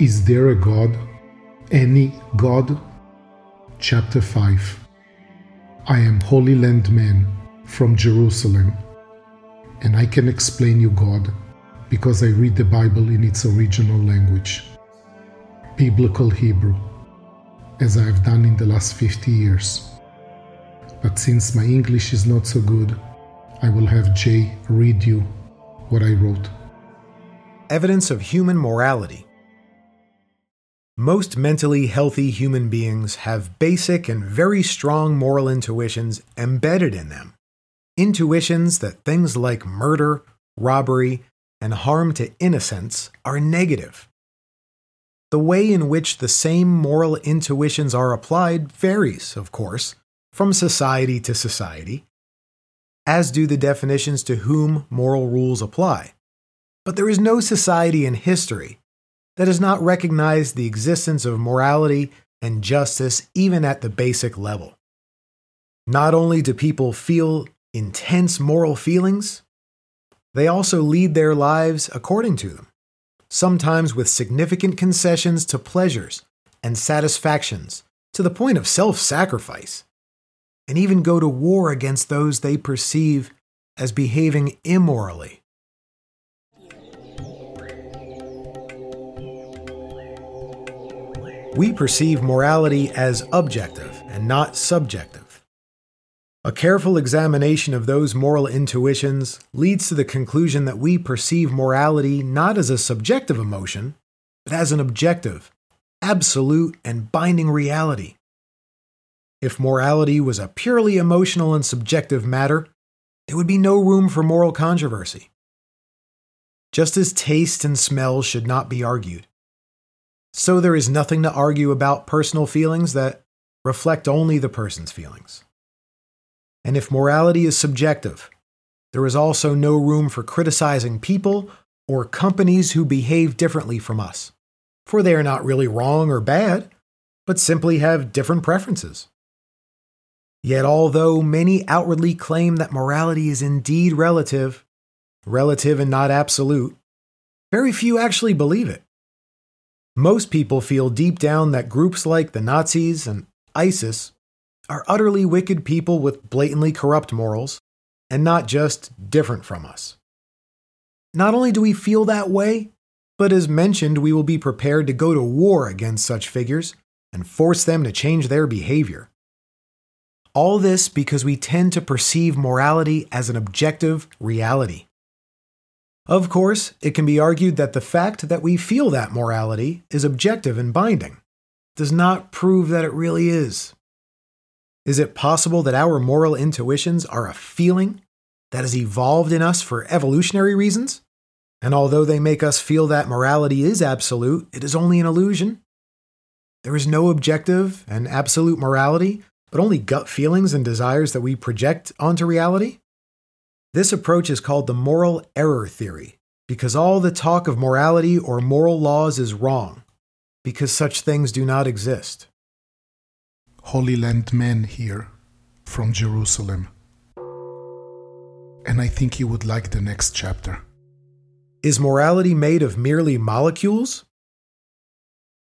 Is there a God? Any God? Chapter 5 I am Holy Land Man from Jerusalem, and I can explain you God because I read the Bible in its original language, Biblical Hebrew, as I have done in the last 50 years. But since my English is not so good, I will have Jay read you what I wrote. Evidence of human morality. Most mentally healthy human beings have basic and very strong moral intuitions embedded in them. Intuitions that things like murder, robbery, and harm to innocents are negative. The way in which the same moral intuitions are applied varies, of course, from society to society, as do the definitions to whom moral rules apply. But there is no society in history that has not recognized the existence of morality and justice even at the basic level. Not only do people feel intense moral feelings, they also lead their lives according to them, sometimes with significant concessions to pleasures and satisfactions to the point of self sacrifice and even go to war against those they perceive as behaving immorally. We perceive morality as objective and not subjective. A careful examination of those moral intuitions leads to the conclusion that we perceive morality not as a subjective emotion, but as an objective, absolute, and binding reality. If morality was a purely emotional and subjective matter, there would be no room for moral controversy. Just as taste and smell should not be argued. So there is nothing to argue about personal feelings that reflect only the person's feelings. And if morality is subjective, there is also no room for criticizing people or companies who behave differently from us, for they are not really wrong or bad, but simply have different preferences. Yet, although many outwardly claim that morality is indeed relative, relative and not absolute, very few actually believe it. Most people feel deep down that groups like the Nazis and ISIS are utterly wicked people with blatantly corrupt morals, and not just different from us. Not only do we feel that way, but as mentioned, we will be prepared to go to war against such figures and force them to change their behavior. All this because we tend to perceive morality as an objective reality. Of course, it can be argued that the fact that we feel that morality is objective and binding does not prove that it really is. Is it possible that our moral intuitions are a feeling that has evolved in us for evolutionary reasons? And although they make us feel that morality is absolute, it is only an illusion? There is no objective and absolute morality but only gut feelings and desires that we project onto reality? This approach is called the moral error theory, because all the talk of morality or moral laws is wrong, because such things do not exist. Holy Land Man here from Jerusalem. And I think you would like the next chapter. Is morality made of merely molecules?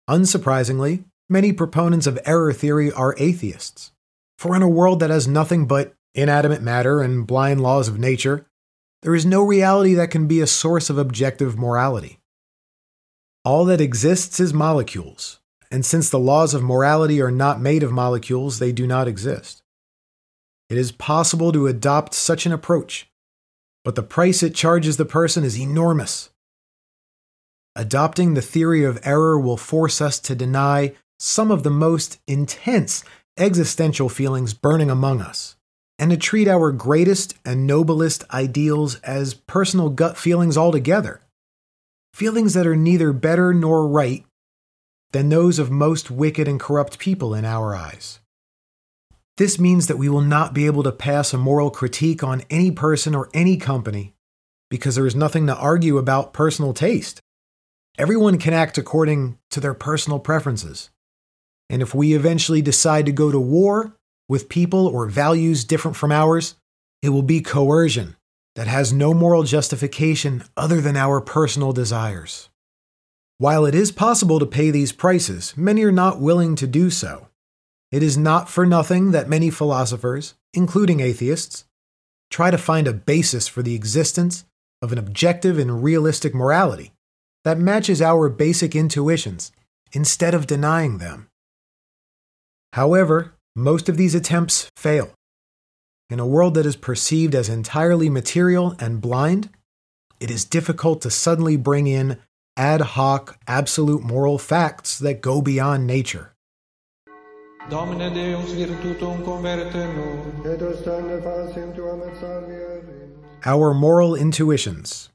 Unsurprisingly, many proponents of error theory are atheists. For in a world that has nothing but inanimate matter and blind laws of nature, there is no reality that can be a source of objective morality. All that exists is molecules, and since the laws of morality are not made of molecules, they do not exist. It is possible to adopt such an approach, but the price it charges the person is enormous. Adopting the theory of error will force us to deny some of the most intense existential feelings burning among us, and to treat our greatest and noblest ideals as personal gut feelings altogether. Feelings that are neither better nor right than those of most wicked and corrupt people in our eyes. This means that we will not be able to pass a moral critique on any person or any company because there is nothing to argue about personal taste. Everyone can act according to their personal preferences. And if we eventually decide to go to war with people or values different from ours, it will be coercion that has no moral justification other than our personal desires. While it is possible to pay these prices, many are not willing to do so. It is not for nothing that many philosophers, including atheists, try to find a basis for the existence of an objective and realistic morality that matches our basic intuitions instead of denying them. However, most of these attempts fail. In a world that is perceived as entirely material and blind, it is difficult to suddenly bring in ad hoc, absolute moral facts that go beyond nature. Domine Deus virtutum. Our moral intuitions.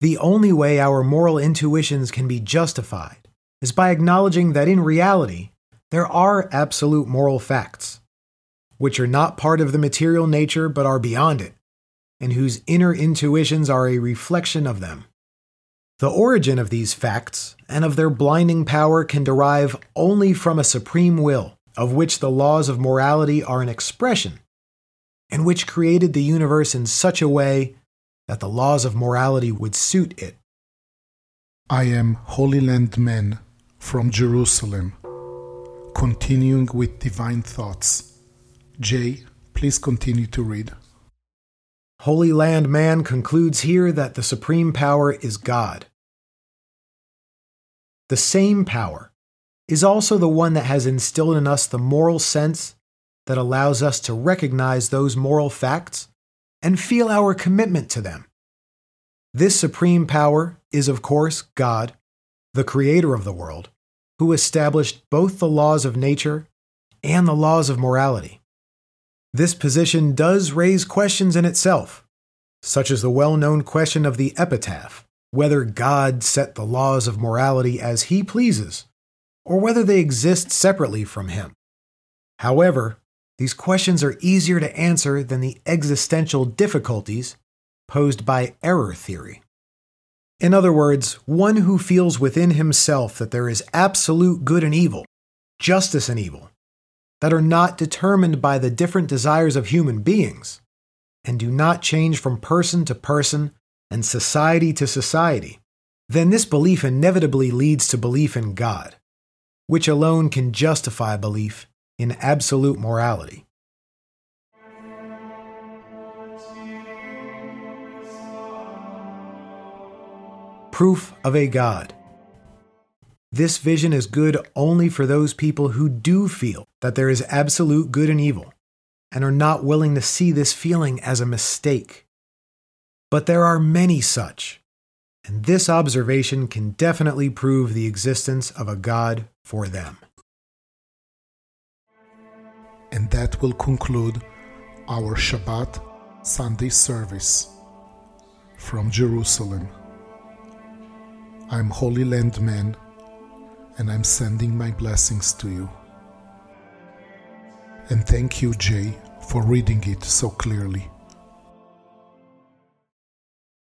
The only way our moral intuitions can be justified is by acknowledging that in reality, there are absolute moral facts, which are not part of the material nature but are beyond it, and whose inner intuitions are a reflection of them. The origin of these facts and of their blinding power can derive only from a supreme will, of which the laws of morality are an expression, and which created the universe in such a way that the laws of morality would suit it. I am Holy Land Man from Jerusalem, continuing with divine thoughts. Jay, please continue to read. Holy Land Man concludes here that the supreme power is God. The same power is also the one that has instilled in us the moral sense that allows us to recognize those moral facts and feel our commitment to them. This supreme power is, of course, God, the creator of the world, who established both the laws of nature and the laws of morality. This position does raise questions in itself, such as the well known question of the Euthyphro whether God set the laws of morality as he pleases, or whether they exist separately from him. However, these questions are easier to answer than the existential difficulties posed by error theory. In other words, one who feels within himself that there is absolute good and evil, justice and evil, that are not determined by the different desires of human beings, and do not change from person to person and society to society, then this belief inevitably leads to belief in God, which alone can justify belief in absolute morality. Proof of a God. This vision is good only for those people who do feel that there is absolute good and evil and are not willing to see this feeling as a mistake. But there are many such, and this observation can definitely prove the existence of a God for them. And that will conclude our Shabbat Sunday service from Jerusalem. I'm Holy Land Man and I'm sending my blessings to you. And thank you, Jay, for reading it so clearly.